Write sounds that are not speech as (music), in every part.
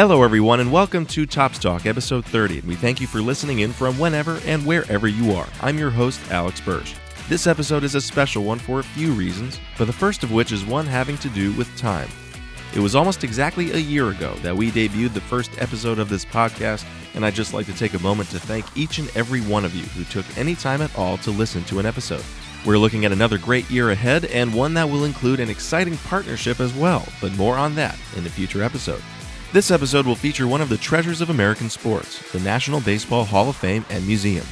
Hello, everyone, and welcome to Topps Talk, episode 30. And we thank you for listening in from whenever and wherever you are. I'm your host, Alex Birsh. This episode is a special one for a few reasons, but the first of which is one having to do with time. It was almost exactly a year ago that we debuted the first episode of this podcast, and I'd just like to take a moment to thank each and every one of you who took any time at all to listen to an episode. We're looking at another great year ahead and one that will include an exciting partnership as well, but more on that in a future episode. This episode will feature one of the treasures of American sports, the National Baseball Hall of Fame and Museum.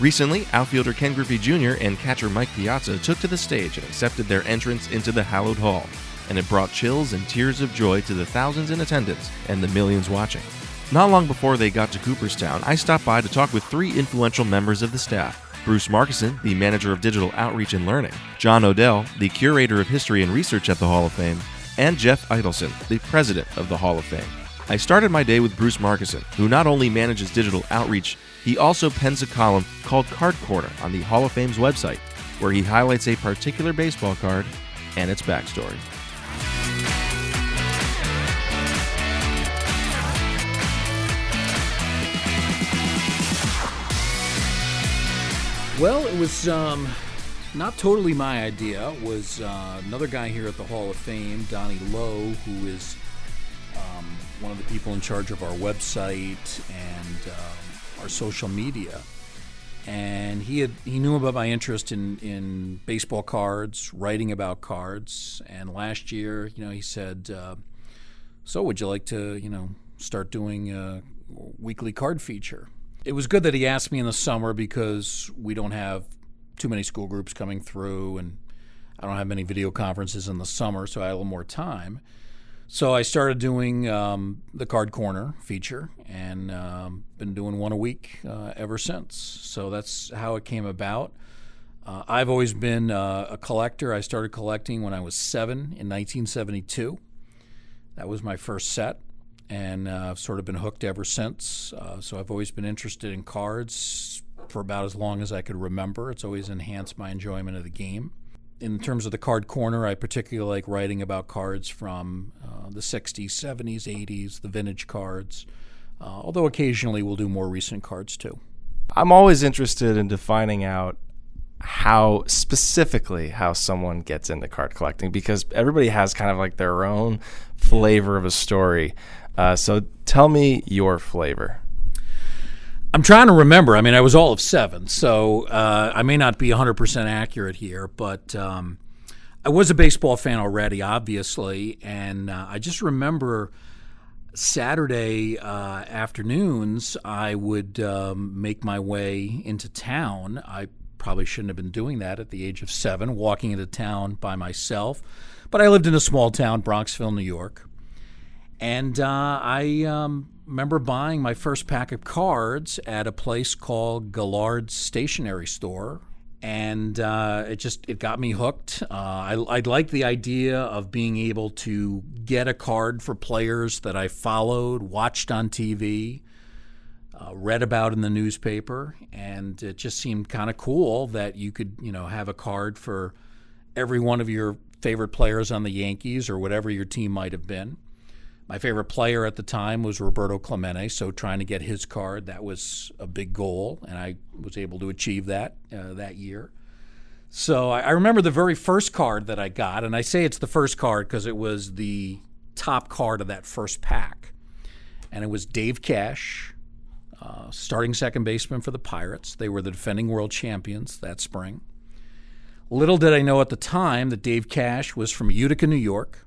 Recently, outfielder Ken Griffey Jr. and catcher Mike Piazza took to the stage and accepted their entrance into the hallowed hall, and it brought chills and tears of joy to the thousands in attendance and the millions watching. Not long before they got to Cooperstown, I stopped by to talk with three influential members of the staff Bruce Markusen, the manager of digital outreach and learning, John Odell, the curator of history and research at the Hall of Fame, and Jeff Idelson, the president of the Hall of Fame. I started my day with Bruce Markusen, who not only manages digital outreach, he also pens a column called Card Corner on the Hall of Fame's website, where he highlights a particular baseball card and its backstory. Well, it was um, not totally my idea. It was uh, another guy here at the Hall of Fame, Donnie Lowe, who is one of the people in charge of our website and um, our social media. And he had he knew about my interest in, in baseball cards, writing about cards. And last year, you know, he said, uh, "So, would you like to, you know, start doing a weekly card feature?" it was good that he asked me in the summer because we don't have too many school groups coming through and I don't have many video conferences in the summer, so I had a little more time. So I started doing um, the Card Corner feature and um, been doing one a week uh, ever since. So that's how it came about. Uh, I've always been uh, a collector. I started collecting when I was seven in 1972. That was my first set and uh, I've sort of been hooked ever since. Uh, so I've always been interested in cards for about as long as I could remember. It's always enhanced my enjoyment of the game. In terms of the card corner, I particularly like writing about cards from uh, the 60s, 70s, 80s, the vintage cards, uh, although occasionally we'll do more recent cards too. I'm always interested in defining out how specifically how someone gets into card collecting because everybody has kind of like their own flavor of a story. Uh, so tell me your flavor. I'm trying to remember. I mean, I was all of seven, so uh, I may not be 100% accurate here, but um, I was a baseball fan already, obviously, and uh, I just remember Saturday uh, afternoons I would um, make my way into town. I probably shouldn't have been doing that at the age of seven, walking into town by myself, but I lived in a small town, Bronxville, New York. And uh, I um, remember buying my first pack of cards at a place called Gallard's Stationery Store. And uh, it just it got me hooked. Uh, I, I liked the idea of being able to get a card for players that I followed, watched on TV, uh, read about in the newspaper, and it just seemed kind of cool that you could you know have a card for every one of your favorite players on the Yankees or whatever your team might have been. My favorite player at the time was Roberto Clemente, so trying to get his card that was a big goal, and I was able to achieve that uh, that year. So I, I remember the very first card that I got, and I say it's the first card because it was the top card of that first pack, and it was Dave Cash, uh, starting second baseman for the Pirates. They were the defending world champions that spring. Little did I know at the time that Dave Cash was from Utica, New York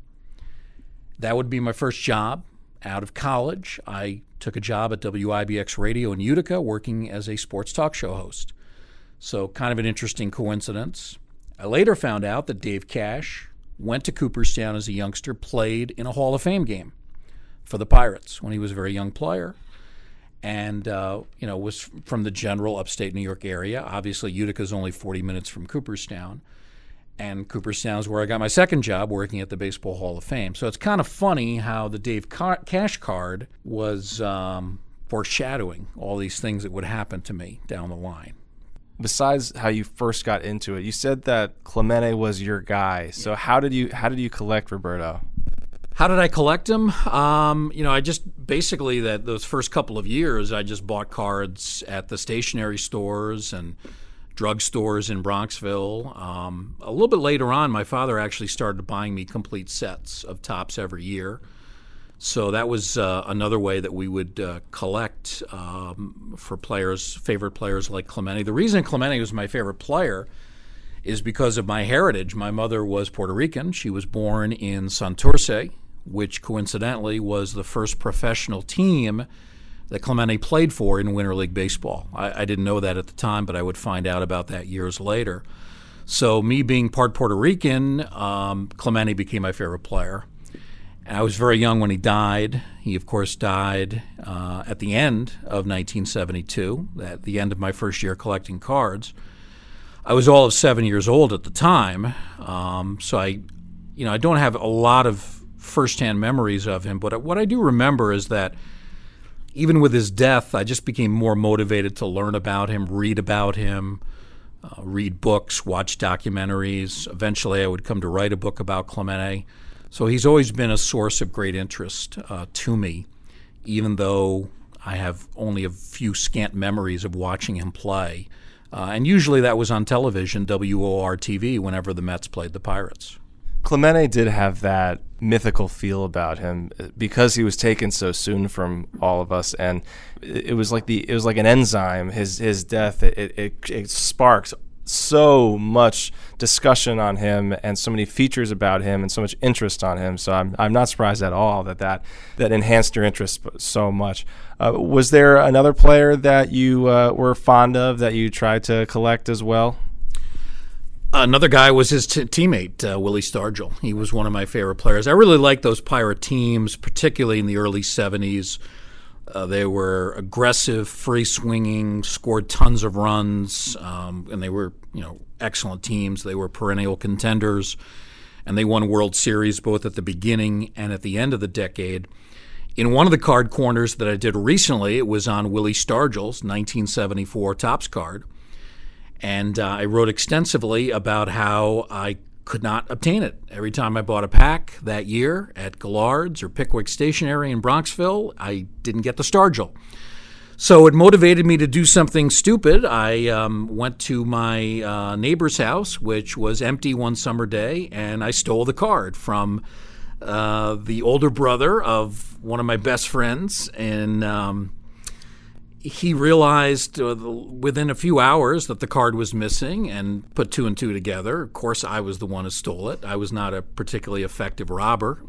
that would be my first job out of college. I took a job at WIBX Radio in Utica working as a sports talk show host. So, kind of an interesting coincidence. I later found out that Dave Cash went to Cooperstown as a youngster, played in a Hall of Fame game for the Pirates when he was a very young player, and uh, you know was from the general upstate New York area. Obviously, Utica is only 40 minutes from Cooperstown, and Cooperstown is where I got my second job working at the Baseball Hall of Fame. So it's kind of funny how the Dave Cash card was um, foreshadowing all these things that would happen to me down the line. Besides how you first got into it, you said that Clemente was your guy. So yeah. how did you how did you collect Roberto? How did I collect them? Um, you know, I just basically that those first couple of years, I just bought cards at the stationery stores and drugstores in Bronxville. Um, a little bit later on, my father actually started buying me complete sets of Topps every year. So that was uh, another way that we would uh, collect um, for players, favorite players like Clemente. The reason Clemente was my favorite player is because of my heritage. My mother was Puerto Rican. She was born in Santurce, which coincidentally was the first professional team that Clemente played for in Winter League Baseball. I, I didn't know that at the time, but I would find out about that years later. So, me being part Puerto Rican, um, Clemente became my favorite player. And I was very young when he died. He, of course, died uh, at the end of 1972, at the end of my first year collecting cards. I was all of seven years old at the time, um, so I, you know, I don't have a lot of firsthand memories of him. But what I do remember is that even with his death, I just became more motivated to learn about him, read about him, uh, read books, watch documentaries. Eventually, I would come to write a book about Clemente. So he's always been a source of great interest uh, to me, even though I have only a few scant memories of watching him play. Uh, and usually that was on television, WOR TV, whenever the Mets played the Pirates. Clemente did have that mythical feel about him uh, because he was taken so soon from all of us, and it was like the it was like an enzyme. His his death it it, it sparks so much discussion on him and so many features about him and so much interest on him. So I'm, I'm not surprised at all that that, that enhanced your interest so much. Uh, was there another player that you uh, were fond of that you tried to collect as well? Another guy was his t- teammate, uh, Willie Stargell. He was one of my favorite players. I really liked those Pirate teams, particularly in the early 70s uh, they were aggressive, free swinging, scored tons of runs, um, and they were you know excellent teams. They were perennial contenders, and they won World Series both at the beginning and at the end of the decade. In one of the card corners that I did recently, it was on Willie Stargell's 1974 Topps card. And uh, I wrote extensively about how I could not obtain it. Every time I bought a pack that year at Gallard's or Pickwick Stationery in Bronxville, I didn't get the Stargell. So it motivated me to do something stupid. I um, went to my uh, neighbor's house, which was empty one summer day, and I stole the card from uh, the older brother of one of my best friends. And um, he realized uh, within a few hours that the card was missing and put two and two together. Of course, I was the one who stole it. I was not a particularly effective robber.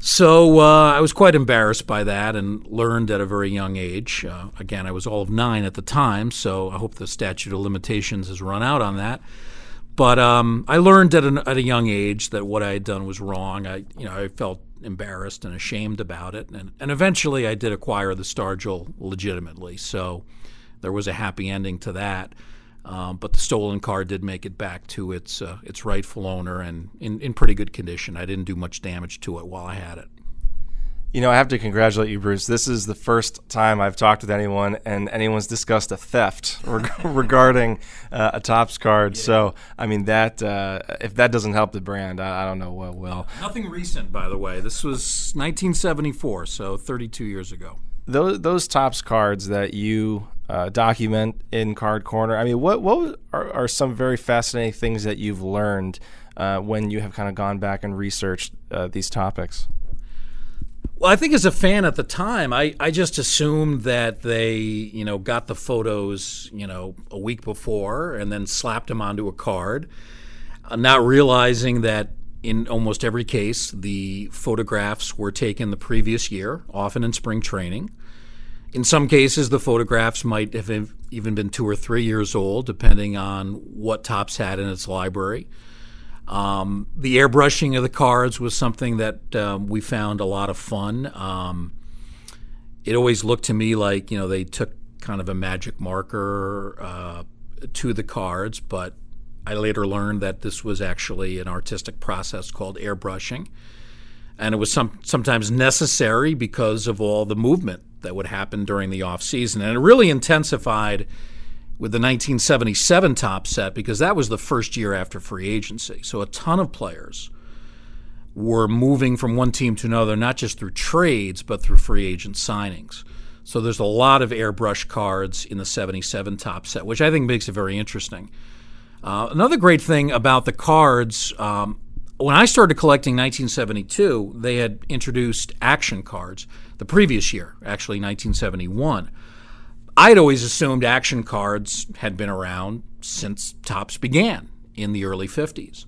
So uh, I was quite embarrassed by that and learned at a very young age. Uh, again, I was all of nine at the time, so I hope the statute of limitations has run out on that. But um, I learned at, an, at a young age that what I had done was wrong. I, you know, I felt embarrassed and ashamed about it. And, and eventually I did acquire the Stargell legitimately. So there was a happy ending to that. Um, but the stolen car did make it back to its uh, its rightful owner and in, in pretty good condition. I didn't do much damage to it while I had it. You know, I have to congratulate you, Bruce. This is the first time I've talked with anyone and anyone's discussed a theft reg- (laughs) regarding uh, a Topps card. Yeah. So, I mean, that uh, if that doesn't help the brand, I, I, don't know what will. Nothing recent, by the way. This was 1974, so 32 years ago. Those those Topps cards that you uh, document in Card Corner. I mean, what what are, are some very fascinating things that you've learned uh, when you have kind of gone back and researched uh, these topics? Well, I think as a fan at the time, I, I just assumed that they, you know, got the photos, you know, a week before and then slapped them onto a card, uh, not realizing that in almost every case, the photographs were taken the previous year, often in spring training. In some cases, the photographs might have even been two or three years old, depending on what Topps had in its library. Um, the airbrushing of the cards was something that um, we found a lot of fun. Um, it always looked to me like you know they took kind of a magic marker uh, to the cards, but I later learned that this was actually an artistic process called airbrushing, and it was some, sometimes necessary because of all the movement that would happen during the off season, and it really intensified with the 1977 Topps set because that was the first year after free agency. So a ton of players were moving from one team to another, not just through trades, but through free agent signings. So there's a lot of airbrush cards in the 77 Topps set, which I think makes it very interesting. Uh, another great thing about the cards, um, when I started collecting 1972, they had introduced action cards the previous year, actually 1971. I'd always assumed action cards had been around since Topps began in the early 50s.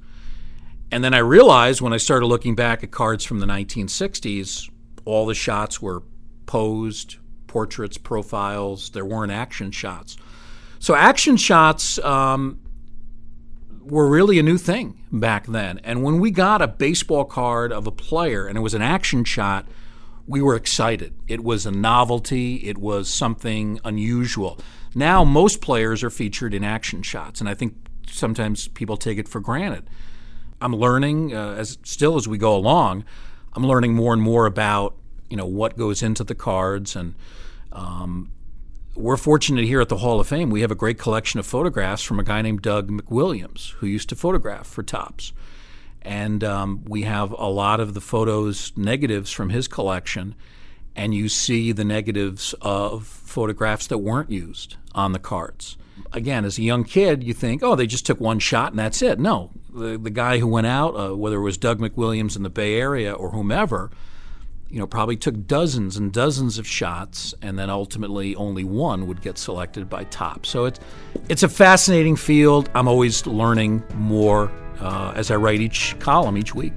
And then I realized when I started looking back at cards from the 1960s, all the shots were posed, portraits, profiles. There weren't action shots. So action shots um, were really a new thing back then. And when we got a baseball card of a player and it was an action shot, we were excited. It was a novelty, it was something unusual. Now, most players are featured in action shots, and I think sometimes people take it for granted. I'm learning uh, as still as we go along. I'm learning more and more about you know what goes into the cards, and um, we're fortunate here at the Hall of Fame. We have a great collection of photographs from a guy named Doug McWilliams, who used to photograph for Topps. And um, we have a lot of the photos, negatives from his collection, and you see the negatives of photographs that weren't used on the cards. Again, as a young kid, you think, oh, they just took one shot and that's it. No, the, the guy who went out, uh, whether it was Doug McWilliams in the Bay Area or whomever, you know, probably took dozens and dozens of shots, and then ultimately only one would get selected by Topps. So it's it's a fascinating field. I'm always learning more uh, as I write each column each week.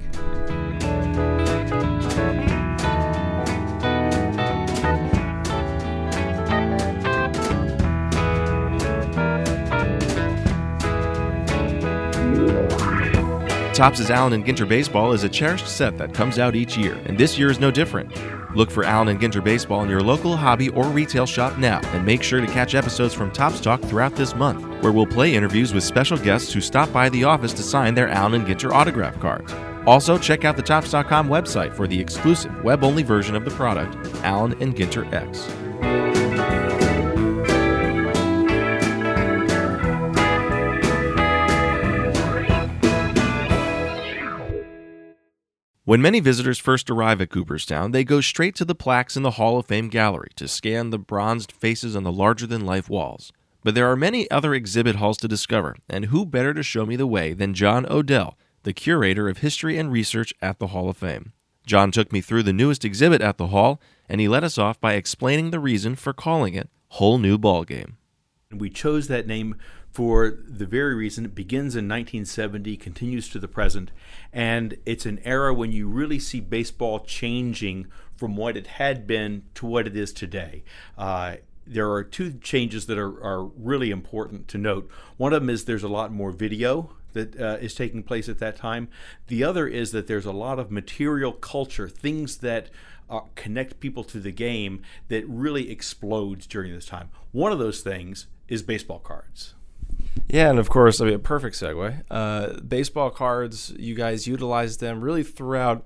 Topps' Allen and Ginter Baseball is a cherished set that comes out each year, and this year is no different. Look for Allen and Ginter Baseball in your local hobby or retail shop now, and make sure to catch episodes from Topps Talk throughout this month, where we'll play interviews with special guests who stop by the office to sign their Allen and Ginter autograph cards. Also, check out the Topps.com website for the exclusive web-only version of the product, Allen and Ginter X. When many visitors first arrive at Cooperstown, they go straight to the plaques in the Hall of Fame gallery to scan the bronzed faces on the larger than life walls. But there are many other exhibit halls to discover, and who better to show me the way than John Odell, the curator of history and research at the Hall of Fame. John took me through the newest exhibit at the Hall, and he led us off by explaining the reason for calling it Whole New Ballgame. We chose that name for the very reason it begins in 1970, continues to the present, and it's an era when you really see baseball changing from what it had been to what it is today. Uh, there are two changes that are, are really important to note. One of them is there's a lot more video that uh, is taking place at that time. The other is that there's a lot of material culture, things that uh, connect people to the game that really explodes during this time. One of those things is baseball cards. Yeah, and of course, I mean, a perfect segue. Uh, baseball cards, you guys utilize them really throughout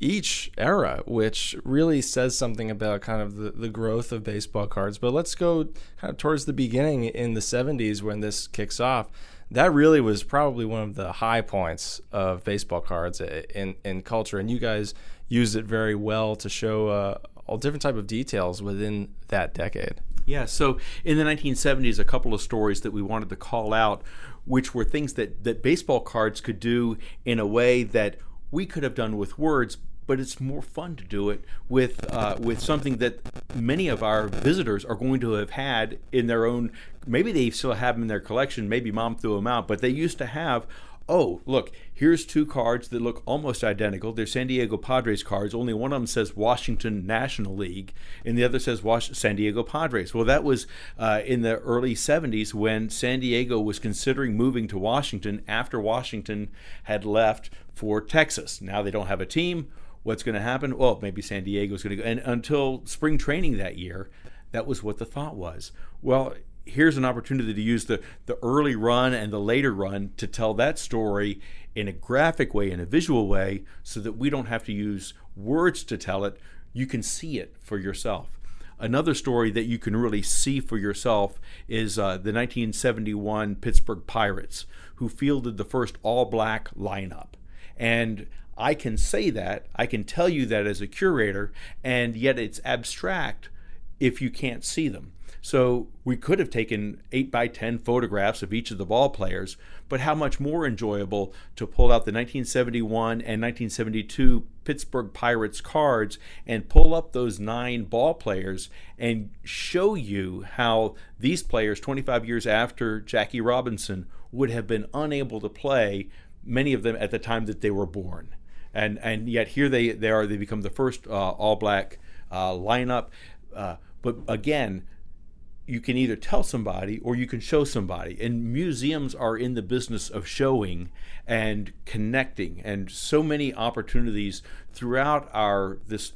each era, which really says something about kind of the, the growth of baseball cards. But let's go kind of towards the beginning in the 70s when this kicks off. That really was probably one of the high points of baseball cards in, in culture. And you guys used it very well to show uh, all different type of details within that decade. Yeah, so in the 1970s, a couple of stories that we wanted to call out, which were things that, that baseball cards could do in a way that we could have done with words, but it's more fun to do it with uh, with something that many of our visitors are going to have had in their own. Maybe they still have them in their collection. Maybe mom threw them out, but they used to have oh, look, here's two cards that look almost identical. They're San Diego Padres cards. Only one of them says Washington National League, and the other says Was- San Diego Padres. Well, that was uh, in the early 70s when San Diego was considering moving to Washington after Washington had left for Texas. Now they don't have a team. What's going to happen? Well, maybe San Diego's going to go. And until spring training that year, that was what the thought was. Well, here's an opportunity to use the, the early run and the later run to tell that story in a graphic way, in a visual way, so that we don't have to use words to tell it. You can see it for yourself. Another story that you can really see for yourself is uh, the 1971 Pittsburgh Pirates, who fielded the first all black lineup. And I can say that, I can tell you that as a curator, and yet it's abstract if you can't see them. So we could have taken 8 by 10 photographs of each of the ball players, but how much more enjoyable to pull out the 1971 and 1972 Pittsburgh Pirates cards and pull up those nine ball players and show you how these players 25 years after Jackie Robinson would have been unable to play many of them at the time that they were born. And and yet here they, they are they become the first uh, all black uh, lineup uh, but again you can either tell somebody or you can show somebody. And museums are in the business of showing and connecting, and so many opportunities throughout our this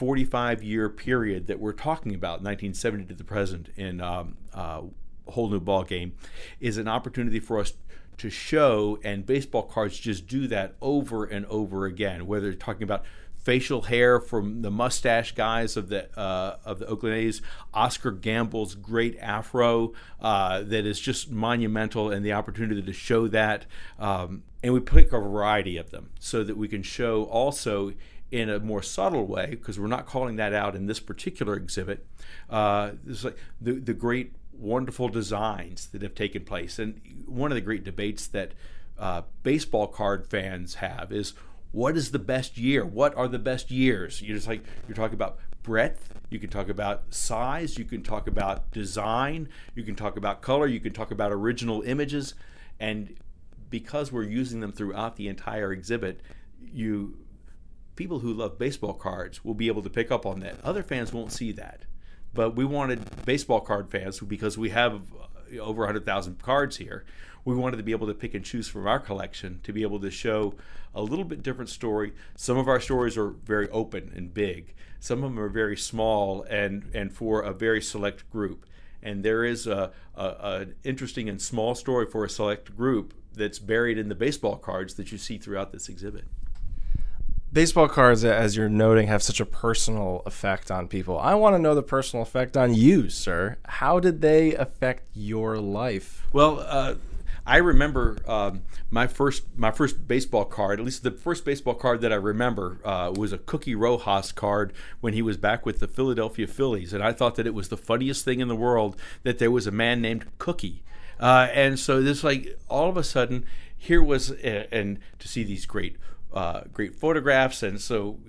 45 year period that we're talking about, 1970 to the present, in um, uh, a whole new ball game, is an opportunity for us to show. And baseball cards just do that over and over again. Whether talking about facial hair from the mustache guys of the uh, of the Oakland A's. Oscar Gamble's great afro uh, that is just monumental, and the opportunity to show that. Um, and we pick a variety of them so that we can show also in a more subtle way because we're not calling that out in this particular exhibit. Uh, like the the great wonderful designs that have taken place, and one of the great debates that uh, baseball card fans have is what is the best year? What are the best years? You're just like you're talking about breadth, you can talk about size, you can talk about design, you can talk about color, you can talk about original images, and because we're using them throughout the entire exhibit, you people who love baseball cards will be able to pick up on that. Other fans won't see that. But we wanted baseball card fans because we have uh, over 100,000 cards here we wanted to be able to pick and choose from our collection to be able to show a little bit different story. Some of our stories are very open and big. Some of them are very small and and for a very select group. And there is a, a, a interesting and small story for a select group that's buried in the baseball cards that you see throughout this exhibit baseball cards, as you're noting, have such a personal effect on people. I want to know the personal effect on you, sir. How did they affect your life? Well, uh, I remember um, my first my first baseball card. At least the first baseball card that I remember uh, was a Cookie Rojas card when he was back with the Philadelphia Phillies, and I thought that it was the funniest thing in the world that there was a man named Cookie. Uh, and so this like all of a sudden here was and to see these great uh, great photographs and so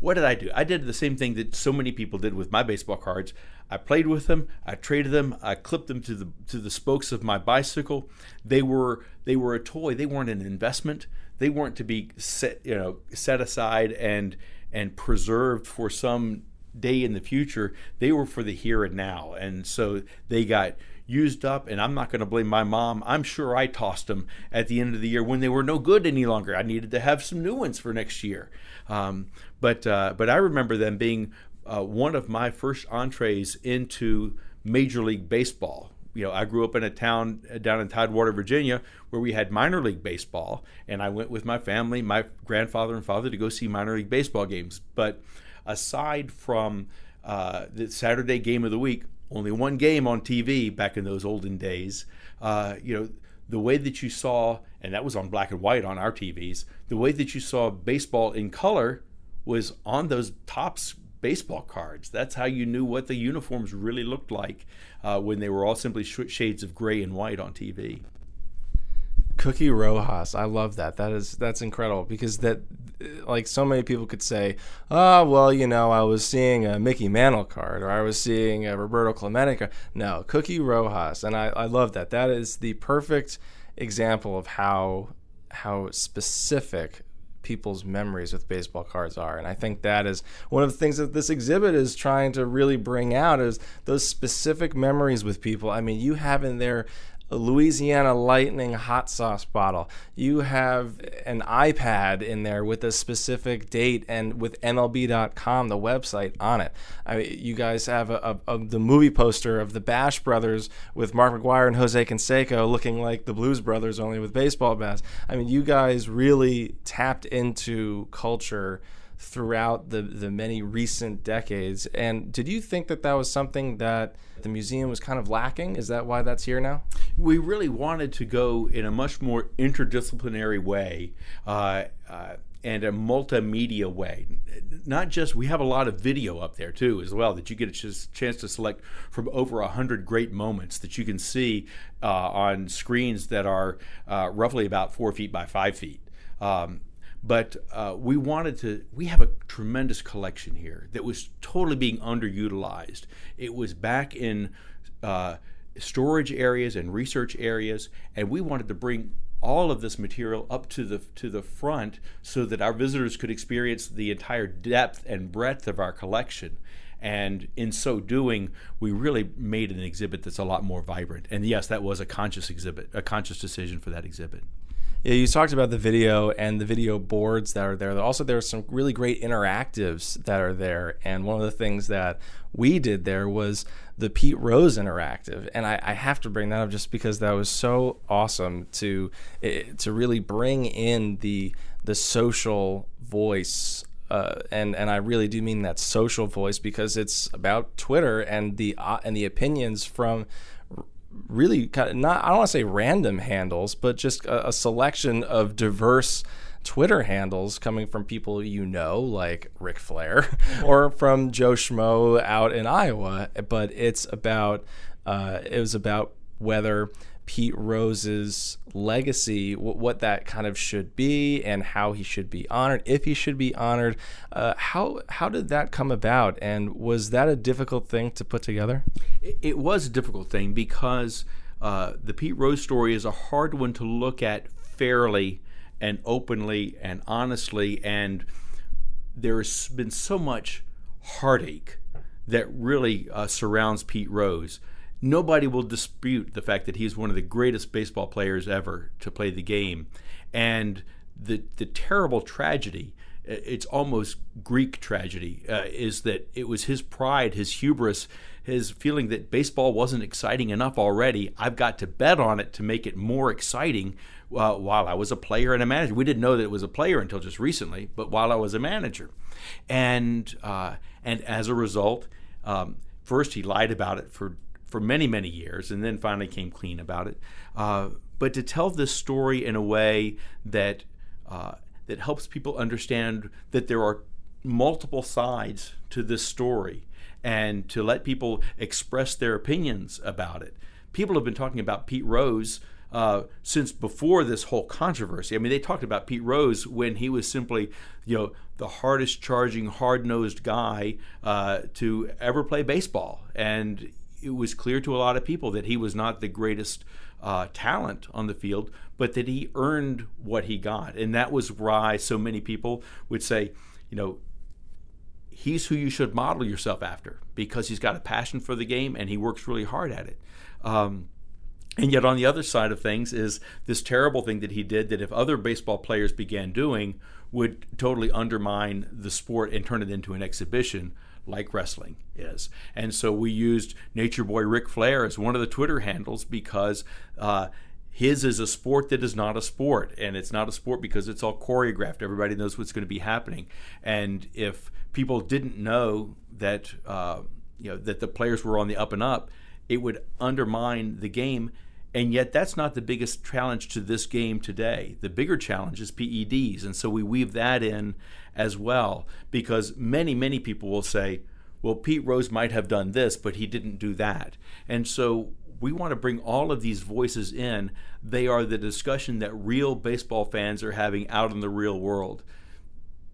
what did I do? I did the same thing that so many people did with my baseball cards. I played with them. I traded them. I clipped them to the to the spokes of my bicycle. They were they were a toy. They weren't an investment. They weren't to be set you know set aside and and preserved for some day in the future. They were for the here and now. And so they got used up and I'm not going to blame my mom. I'm sure I tossed them at the end of the year when they were no good any longer. I needed to have some new ones for next year. Um, but uh, but I remember them being uh, one of my first entrees into Major League Baseball. You know, I grew up in a town uh, down in Tidewater, Virginia, where we had minor league baseball, and I went with my family, my grandfather and father, to go see minor league baseball games. But aside from uh, the Saturday game of the week, only one game on TV back in those olden days. Uh, you know, the way that you saw, and that was on black and white on our TVs, the way that you saw baseball in color was on those Topps baseball cards. That's how you knew what the uniforms really looked like uh, when they were all simply sh- shades of gray and white on TV. Cookie Rojas, I love that. That is that's incredible because that like so many people could say, oh well, you know, I was seeing a Mickey Mantle card or I was seeing a Roberto Clemente card. No, Cookie Rojas, and I, I love that. That is the perfect example of how how specific people's memories with baseball cards are. And I think that is one of the things that this exhibit is trying to really bring out is those specific memories with people. I mean, you have in there Louisiana Lightning hot sauce bottle. You have an iPad in there with a specific date and with MLB.com, the website on it. I mean, you guys have a, a, a, the movie poster of the Bash Brothers with Mark McGwire and Jose Canseco looking like the Blues Brothers, only with baseball bats. I mean, you guys really tapped into culture throughout the, the many recent decades. And did you think that that was something that the museum was kind of lacking? Is that why that's here now? We really wanted to go in a much more interdisciplinary way. Uh, uh, and a multimedia way. Not just we have a lot of video up there too as well that you get a ch- chance to select from over a hundred great moments that you can see uh, on screens that are uh, roughly about four feet by five feet. Um, but uh, we wanted to we have a tremendous collection here that was totally being underutilized. It was back in uh, storage areas and research areas and we wanted to bring all of this material up to the to the front so that our visitors could experience the entire depth and breadth of our collection. And in so doing we really made an exhibit that's a lot more vibrant. And yes that was a conscious exhibit a conscious decision for that exhibit yeah, you talked about the video and the video boards that are there. Also, there are some really great interactives that are there. And one of the things that we did there was the Pete Rose interactive, and I, I have to bring that up just because that was so awesome to eh, to really bring in the the social voice uh, and and I really do mean that social voice because it's about Twitter and the uh, and the opinions from really kind of not I don't want to say random handles, but just a, a, selection of diverse Twitter handles coming from people you know, like Ric Flair, (laughs) or from Joe Schmo out in Iowa. But it's about uh, it was about whether Pete Rose's legacy, w- what that kind of should be, and how he should be honored, if he should be honored. Uh, how how did that come about, and was that a difficult thing to put together? It, it was a difficult thing because uh, the Pete Rose story is a hard one to look at fairly and openly and honestly, and there's been so much heartache that really uh, surrounds Pete Rose nobody will dispute the fact that he's one of the greatest baseball players ever to play the game. And the, the terrible tragedy, it's almost Greek tragedy, uh, is that it was his pride, his hubris, his feeling that baseball wasn't exciting enough already. I've got to bet on it to make it more exciting. Uh, while I was a player and a manager, we didn't know that it was a player until just recently. But while I was a manager, and uh, and as a result, um, first he lied about it for for many, many years and then finally came clean about it. Uh, but to tell this story in a way that uh, that helps people understand that there are multiple sides to this story and to let people express their opinions about it. People have been talking about Pete Rose uh, since before this whole controversy. I mean, they talked about Pete Rose when he was simply, you know, the hardest charging, hard nosed guy uh, to ever play baseball. And it was clear to a lot of people that he was not the greatest uh, talent on the field, but that he earned what he got. And that was why so many people would say, you know, he's who you should model yourself after because he's got a passion for the game and he works really hard at it. Um, and yet, on the other side of things, is this terrible thing that he did that if other baseball players began doing would totally undermine the sport and turn it into an exhibition like wrestling is. And so we used Nature Boy Ric Flair as one of the Twitter handles because uh, his is a sport that is not a sport. And it's not a sport because it's all choreographed. Everybody knows what's going to be happening. And if people didn't know that, uh, you know, that the players were on the up and up, it would undermine the game. And yet, that's not the biggest challenge to this game today. The bigger challenge is PEDs. And so we weave that in as well, because many, many people will say, well, Pete Rose might have done this, but he didn't do that. And so we want to bring all of these voices in. They are the discussion that real baseball fans are having out in the real world.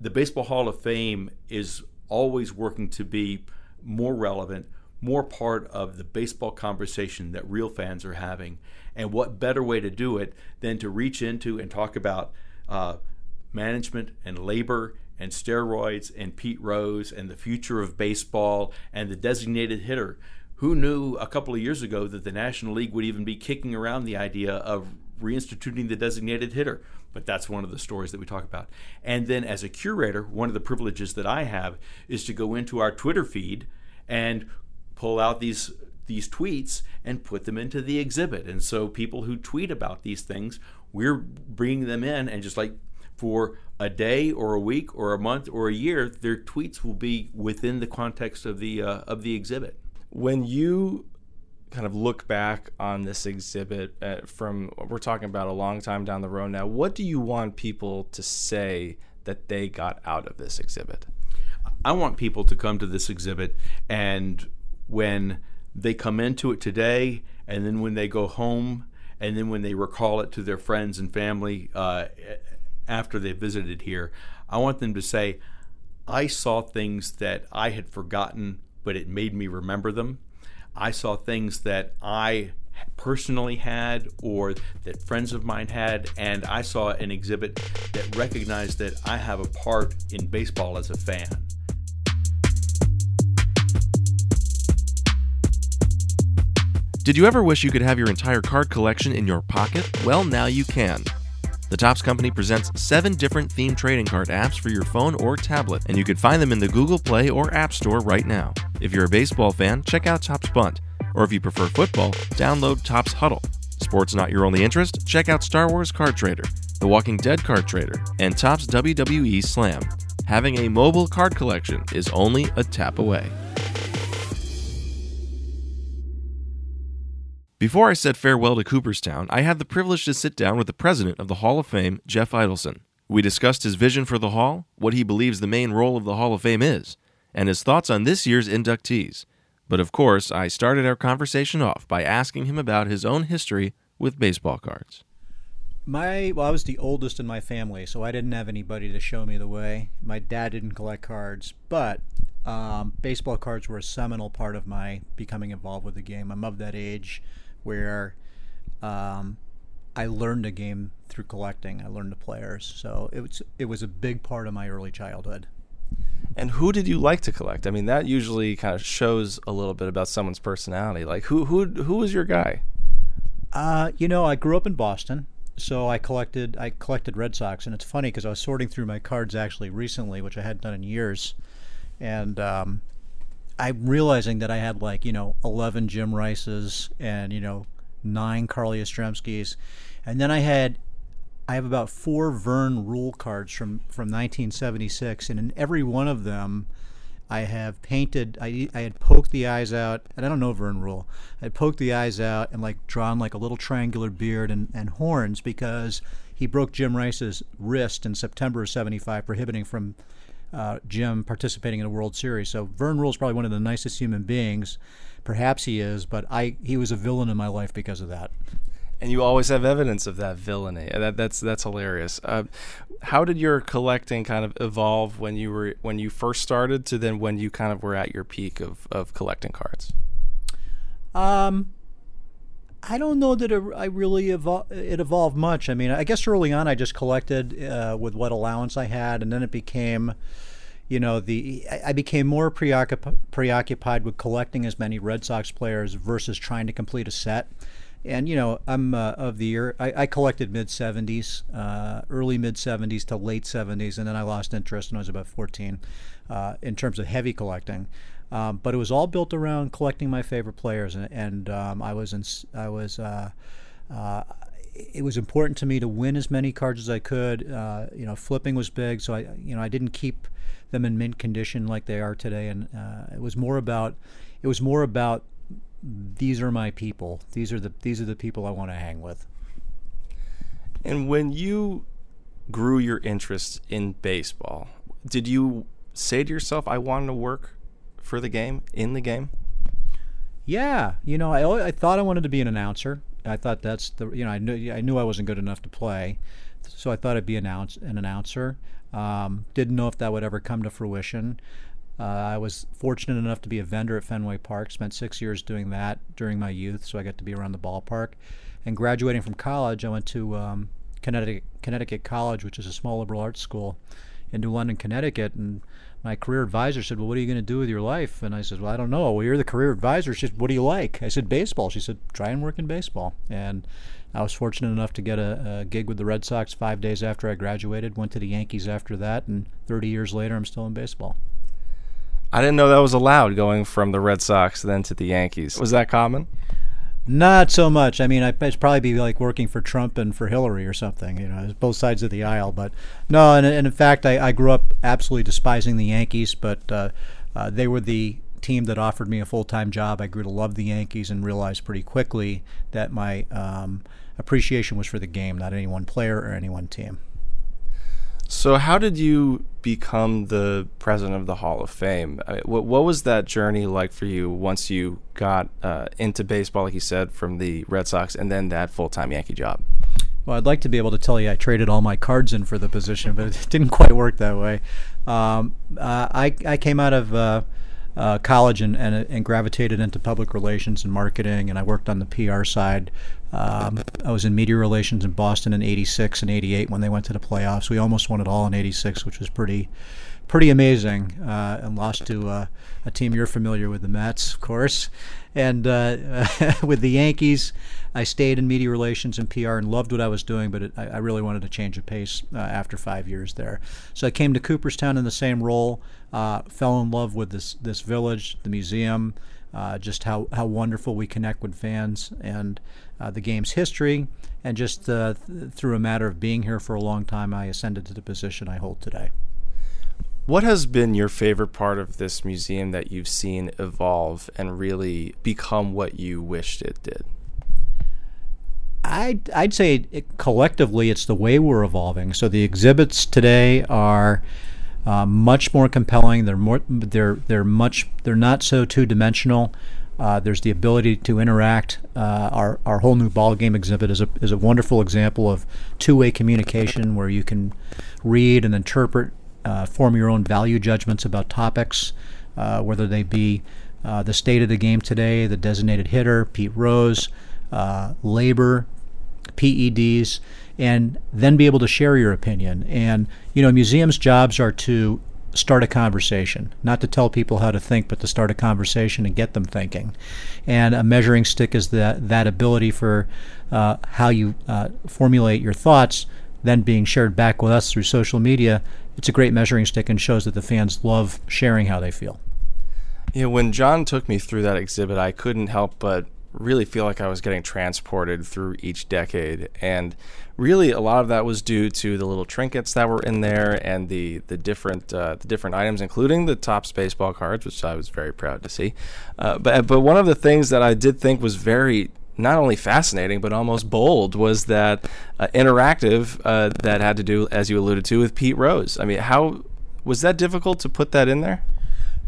The Baseball Hall of Fame is always working to be more relevant, more part of the baseball conversation that real fans are having. And what better way to do it than to reach into and talk about uh, management and labor and steroids and Pete Rose and the future of baseball and the designated hitter. Who knew a couple of years ago that the National League would even be kicking around the idea of reinstituting the designated hitter? But that's one of the stories that we talk about. And then, as a curator, one of the privileges that I have is to go into our Twitter feed and pull out these these tweets and put them into the exhibit. And so, people who tweet about these things, we're bringing them in and just like for a day or a week or a month or a year, their tweets will be within the context of the uh, of the exhibit. When you kind of look back on this exhibit uh, from we're talking about a long time down the road now, what do you want people to say that they got out of this exhibit? I want people to come to this exhibit and when they come into it today and then when they go home and then when they recall it to their friends and family uh, after they visited here, I want them to say, I saw things that I had forgotten, but it made me remember them. I saw things that I personally had or that friends of mine had, and I saw an exhibit that recognized that I have a part in baseball as a fan. Did you ever wish you could have your entire card collection in your pocket? Well, now you can. The Topps Company presents seven different theme trading card apps for your phone or tablet, and you can find them in the Google Play or App Store right now. If you're a baseball fan, check out Topps Bunt, or if you prefer football, download Topps Huddle. Sports not your only interest? Check out Star Wars Card Trader, The Walking Dead Card Trader, and Topps WWE Slam. Having a mobile card collection is only a tap away. Before I said farewell to Cooperstown, I had the privilege to sit down with the president of the Hall of Fame, Jeff Idelson. We discussed his vision for the Hall, what he believes the main role of the Hall of Fame is, and his thoughts on this year's inductees. But of course, I started our conversation off by asking him about his own history with baseball cards. My well, I was the oldest in my family, so I didn't have anybody to show me the way. My dad didn't collect cards, but um, baseball cards were a seminal part of my becoming involved with the game. I'm of that age where um, I learned a game through collecting. I learned the players, so it was it was a big part of my early childhood. And who did you like to collect? I mean, that usually kind of shows a little bit about someone's personality. Like who who who was your guy? Uh, you know, I grew up in Boston, so I collected I collected Red Sox, and it's funny because I was sorting through my cards actually recently, which I hadn't done in years, and um, I'm realizing that I had like you know 11 Jim Rices and you know nine Carl Yastrzemskis, and then I had I have about four Vern Ruhle cards from from 1976, and in every one of them. I have painted. I, I had poked the eyes out, and I don't know Vern Ruhle. I had poked the eyes out and like drawn like a little triangular beard and, and horns because he broke Jim Rice's wrist in September of '75, prohibiting from uh, Jim participating in a World Series. So Vern Ruhle is probably one of the nicest human beings. Perhaps he is, but I he was a villain in my life because of that. And you always have evidence of that villainy. That, that's that's hilarious. Uh, how did your collecting kind of evolve when you were when you first started to then when you kind of were at your peak of, of collecting cards? Um, I don't know that it, I really evol- it evolved much. I mean, I guess early on I just collected uh, with what allowance I had, and then it became, you know, the I became more preoccup- preoccupied with collecting as many Red Sox players versus trying to complete a set. And you know, I'm uh, of the year. I, I collected mid '70s, uh, early mid '70s to late '70s, and then I lost interest when I was about 14, uh, in terms of heavy collecting. Um, but it was all built around collecting my favorite players, and, and um, I was in, I was. Uh, uh, it was important to me to win as many cards as I could. Uh, you know, flipping was big, so I, you know, I didn't keep them in mint condition like they are today, and uh, it was more about, it was more about, these are my people. These are the these are the people I want to hang with. And when you grew your interest in baseball, did you say to yourself, "I wanted to work for the game in the game? Yeah, you know, I I thought I wanted to be an announcer. I thought that's the you know I knew I knew I wasn't good enough to play, so I thought I'd be announce an announcer. Um, didn't know if that would ever come to fruition. Uh, I was fortunate enough to be a vendor at Fenway Park. Spent six years doing that during my youth, so I got to be around the ballpark. And graduating from college, I went to um, Connecticut Connecticut College, which is a small liberal arts school in New London, Connecticut, and my career advisor said, "Well, what are you going to do with your life?" And I said, "Well, I don't know." Well, you're the career advisor. She said, "What do you like?" I said, "Baseball." She said, "Try and work in baseball." And I was fortunate enough to get a, a gig with the Red Sox five days after I graduated. Went to the Yankees after that, and 30 years later, I'm still in baseball. I didn't know that was allowed going from the Red Sox then to the Yankees. Was that common? Not so much. I mean, I'd probably be like working for Trump and for Hillary or something, you know, both sides of the aisle. But no, and, and in fact, I, I, grew up absolutely despising the Yankees, but uh, uh, they were the team that offered me a full time job. I grew to love the Yankees and realized pretty quickly that my um, appreciation was for the game, not any one player or any one team. So, how did you become the president of the Hall of Fame? What, what was that journey like for you once you got uh, into baseball, like you said, from the Red Sox, and then that full time Yankee job? Well, I'd like to be able to tell you I traded all my cards in for the position, but it didn't quite work that way. Um, uh, I, I came out of uh, uh, college and, and, and, gravitated into public relations and marketing, and I worked on the PR side. Um, I was in media relations in Boston in '86 and '88 when they went to the playoffs. We almost won it all in '86, which was pretty pretty amazing, uh, and lost to uh, a team you're familiar with, the Mets, of course. And uh, (laughs) with the Yankees, I stayed in media relations and PR and loved what I was doing, but it, I, I, really wanted to change the pace uh, after five years there. So I came to Cooperstown in the same role, uh, fell in love with this this village, the museum. Uh, just how, how wonderful we connect with fans and the game's history. And just th- through a matter of being here for a long time, I ascended to the position I hold today. What has been your favorite part of this museum that you've seen evolve and really become what you wished it did? I'd, I'd say it, collectively it's the way we're evolving. So the exhibits today are uh, much more compelling. They're more they're they're much they're not so two dimensional. Uh, there's the ability to interact. Uh, our, our whole new ball game exhibit is a, is a wonderful example of two-way communication where you can read and interpret uh, form your own value judgments about topics, uh, whether they be uh, the state of the game today, the designated hitter, Pete Rose, uh, labor, PEDs, and then be able to share your opinion. And, you know, museums' jobs are to start a conversation, not to tell people how to think, but to start a conversation and get them thinking. And a measuring stick is that, that ability for uh, how you uh, formulate your thoughts then being shared back with us through social media it's a great measuring stick and shows that the fans love sharing how they feel. Yeah, when John took me through that exhibit, I couldn't help but really feel like I was getting transported through each decade. And really, a lot of that was due to the little trinkets that were in there and the the different uh, the different items, including the Topps baseball cards, which I was very proud to see. Uh, but but one of the things that I did think was very not only fascinating but almost bold was that uh, interactive uh, that had to do, as you alluded to, with Pete Rose. I mean, how was that difficult to put that in there?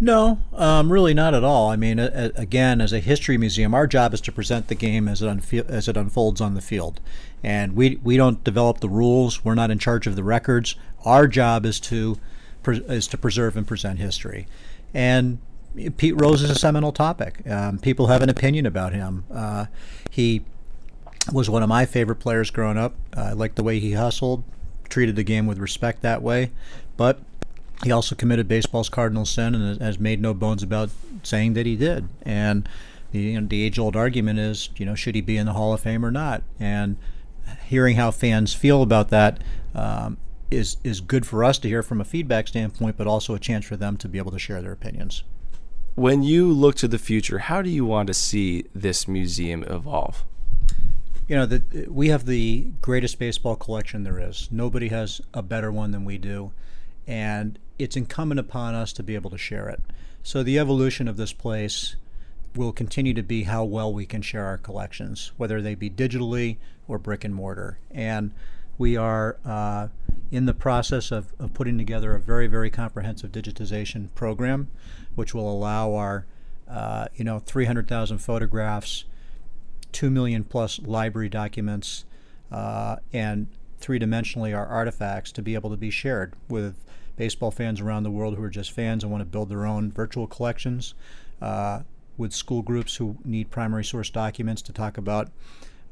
No, um, really not at all. I mean, uh, again, as a history museum, our job is to present the game as it, as it unfolds on the field, and we we don't develop the rules. We're not in charge of the records. Our job is to pre- is to preserve and present history, and Pete Rose is a seminal topic. Um, people have an opinion about him. Uh, he was one of my favorite players growing up. I liked the way he hustled, treated the game with respect that way. But he also committed baseball's cardinal sin and has made no bones about saying that he did. And the, you know, the age-old argument is, you know, should he be in the Hall of Fame or not? And hearing how fans feel about that um, is is good for us to hear from a feedback standpoint, but also a chance for them to be able to share their opinions. When you look to the future, how do you want to see this museum evolve? You know, the, we have the greatest baseball collection there is. Nobody has a better one than we do. And it's incumbent upon us to be able to share it. So the evolution of this place will continue to be how well we can share our collections, whether they be digitally or brick and mortar. And we are uh, in the process of, of putting together a very, very comprehensive digitization program which will allow our, uh, you know, 300,000 photographs, 2 million plus library documents, uh, and three dimensionally our artifacts to be able to be shared with baseball fans around the world who are just fans and want to build their own virtual collections, uh, with school groups who need primary source documents to talk about,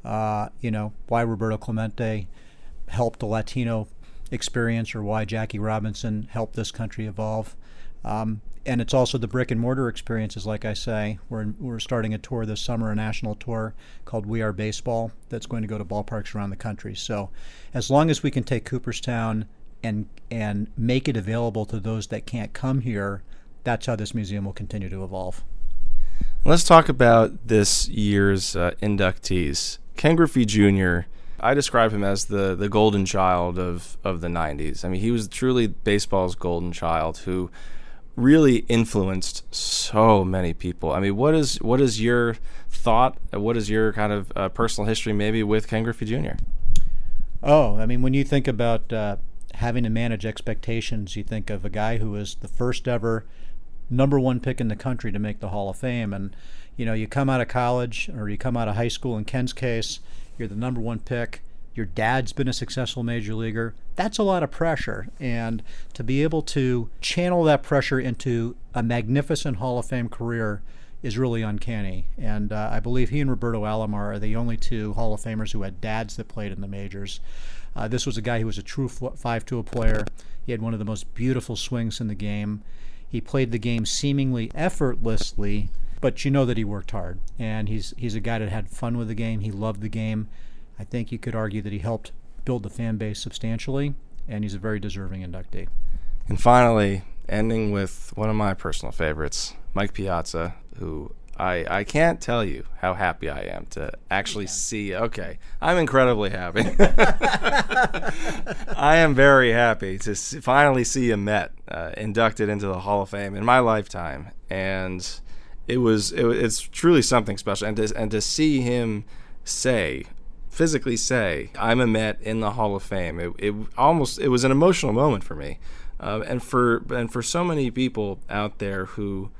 uh, you know, why Roberto Clemente helped the Latino experience or why Jackie Robinson helped this country evolve. Um, and it's also the brick and mortar experiences, like I say. We're, we're starting a tour this summer, a national tour called We Are Baseball, that's going to go to ballparks around the country. So, as long as we can take Cooperstown and and make it available to those that can't come here, that's how this museum will continue to evolve. Let's talk about this year's uh, inductees. Ken Griffey Jr. I describe him as the the golden child of of the '90s. I mean, he was truly baseball's golden child who really influenced so many people. I mean, what is what is your thought? What is your kind of uh, personal history maybe with Ken Griffey Jr.? Oh, I mean, when you think about uh, having to manage expectations. You think of a guy who was the first ever number one pick in the country to make the Hall of Fame, and you know you come out of college or you come out of high school. In Ken's case, you're the number one pick. Your dad's been a successful major leaguer. That's a lot of pressure, and to be able to channel that pressure into a magnificent Hall of Fame career is really uncanny. And uh, I believe he and Roberto Alomar are the only two Hall of Famers who had dads that played in the majors. Uh, this was a guy who was a true five tool player. He had one of the most beautiful swings in the game. He played the game seemingly effortlessly, but you know that he worked hard. And he's he's a guy that had fun with the game. He loved the game. I think you could argue that he helped build the fan base substantially, and he's a very deserving inductee. And finally, ending with one of my personal favorites, Mike Piazza, who I, I can't tell you how happy I am to actually see. Okay, I'm incredibly happy. (laughs) I am very happy to see, finally see a Met uh, inducted into the Hall of Fame in my lifetime, and it was it, it's truly something special. And to, and to see him say physically say I'm a Met in the Hall of Fame, it, it almost it was an emotional moment for me, uh, and for and for so many people out there who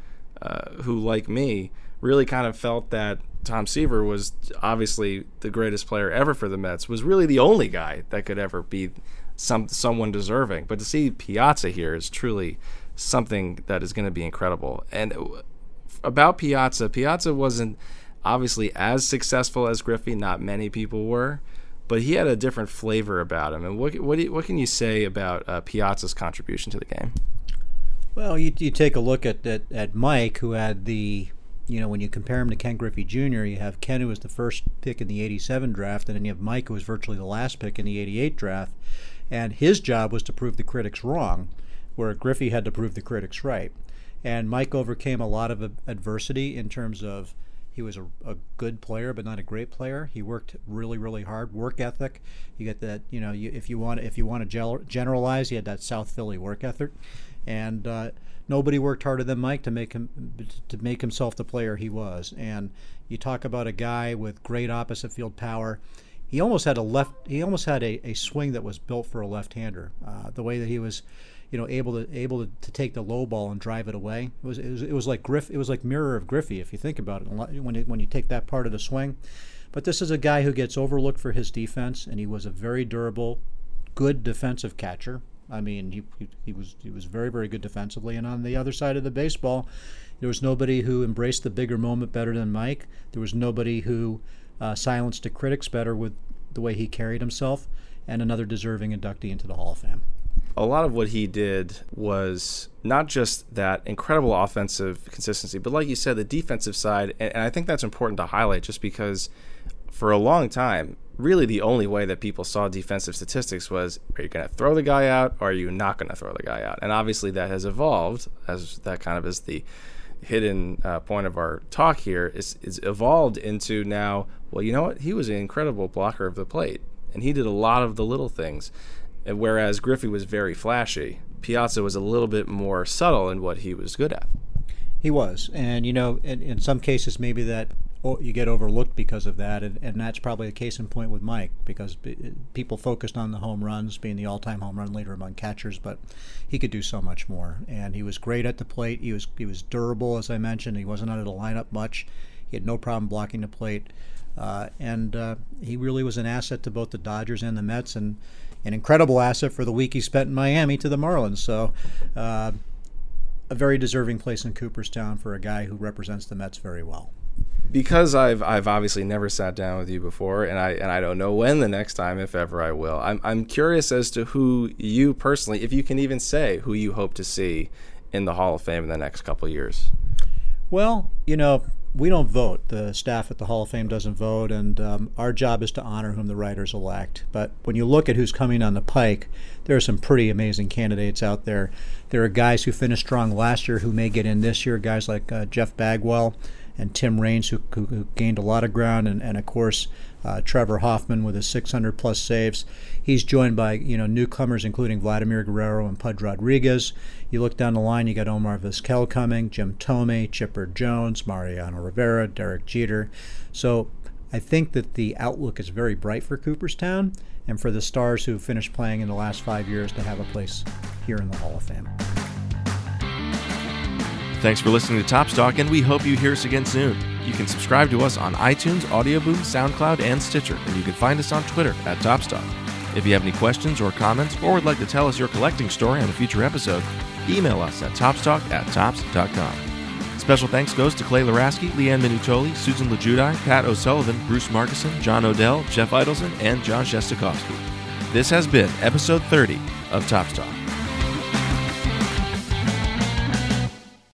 uh, who like me really kind of felt that Tom Seaver was obviously the greatest player ever for the Mets, was really the only guy that could ever be some someone deserving. But to see Piazza here is truly something that is going to be incredible. And about Piazza, Piazza wasn't obviously as successful as Griffey. Not many people were, but he had a different flavor about him. And what what, you, what can you say about uh, Piazza's contribution to the game? Well, you, you take a look at, at, at Mike, who had the you know, when you compare him to Ken Griffey Jr., you have Ken, who was the first pick in the 87 draft, and then you have Mike, who was virtually the last pick in the 88 draft. And his job was to prove the critics wrong, where Griffey had to prove the critics right. And Mike overcame a lot of adversity in terms of he was a, a, good player, but not a great player. He worked really, really hard. Work ethic. You get that. You know, you, if you want, if you want to generalize, he had that South Philly work ethic, and uh, nobody worked harder than Mike to make him to make himself the player he was. And you talk about a guy with great opposite field power. He almost had a left. He almost had a, a swing that was built for a left-hander. Uh, the way that he was, you know, able to able to, to take the low ball and drive it away. It was, it was it was like Griff. It was like mirror of Griffey if you think about it. When it, when you take that part of the swing, but this is a guy who gets overlooked for his defense, and he was a very durable, good defensive catcher. I mean, he, he, he, was he was very very good defensively, and on the other side of the baseball, there was nobody who embraced the bigger moment better than Mike. There was nobody who uh, silenced the critics better with the way he carried himself, and another deserving inductee into the Hall of Fame. A lot of what he did was not just that incredible offensive consistency, but like you said, the defensive side, and, I think that's important to highlight, just because for a long time really the only way that people saw defensive statistics was are you going to throw the guy out or are you not going to throw the guy out? And obviously that has evolved as that kind of is the hidden uh, point of our talk here is, is evolved into now well you know what he was an incredible blocker of the plate and he did a lot of the little things whereas Griffey was very flashy Piazza was a little bit more subtle in what he was good at he was and you know in, in some cases maybe that you get overlooked because of that, and, and that's probably a case in point with Mike because people focused on the home runs, being the all-time home run leader among catchers, but he could do so much more. And he was great at the plate. He was he was durable, as I mentioned. He wasn't out of the lineup much. He had no problem blocking the plate, uh, and uh, he really was an asset to both the Dodgers and the Mets, and an incredible asset for the week he spent in Miami to the Marlins. So. Uh, a very deserving place in Cooperstown for a guy who represents the Mets very well because I've I've obviously never sat down with you before, and I and I don't know when the next time, if ever I will. I'm I'm curious as to who you personally, if you can even say who you hope to see in the Hall of Fame in the next couple years. Well, you know, we don't vote. The staff at the Hall of Fame doesn't vote, and um, our job is to honor whom the writers elect. But when you look at who's coming on the pike, there are some pretty amazing candidates out there. There are guys who finished strong last year who may get in this year. Guys like uh, Jeff Bagwell and Tim Raines, who, who, gained a lot of ground, and, and of course uh, Trevor Hoffman with his 600 plus saves. He's joined by you know newcomers including Vladimir Guerrero and Pudge Rodriguez. You look down the line, you got Omar Vizquel coming, Jim Thome, Chipper Jones, Mariano Rivera, Derek Jeter. So I think that the outlook is very bright for Cooperstown and for the stars who finished playing in the last five years to have a place here in the Hall of Fame. Thanks for listening to Topps Talk, and we hope you hear us again soon. You can subscribe to us on iTunes, Audioboom, SoundCloud, and Stitcher, and you can find us on Twitter at ToppsTalk. If you have any questions or comments, or would like to tell us your collecting story on a future episode, email us at toppstalk at topps.com. Special thanks goes to Clay Luraschi, Leanne Minutoli, Susan LeJudi, Pat O'Sullivan, Bruce Markusen, John Odell, Jeff Idelson, and John Shestakowski. This has been episode 30 of Topps Talk.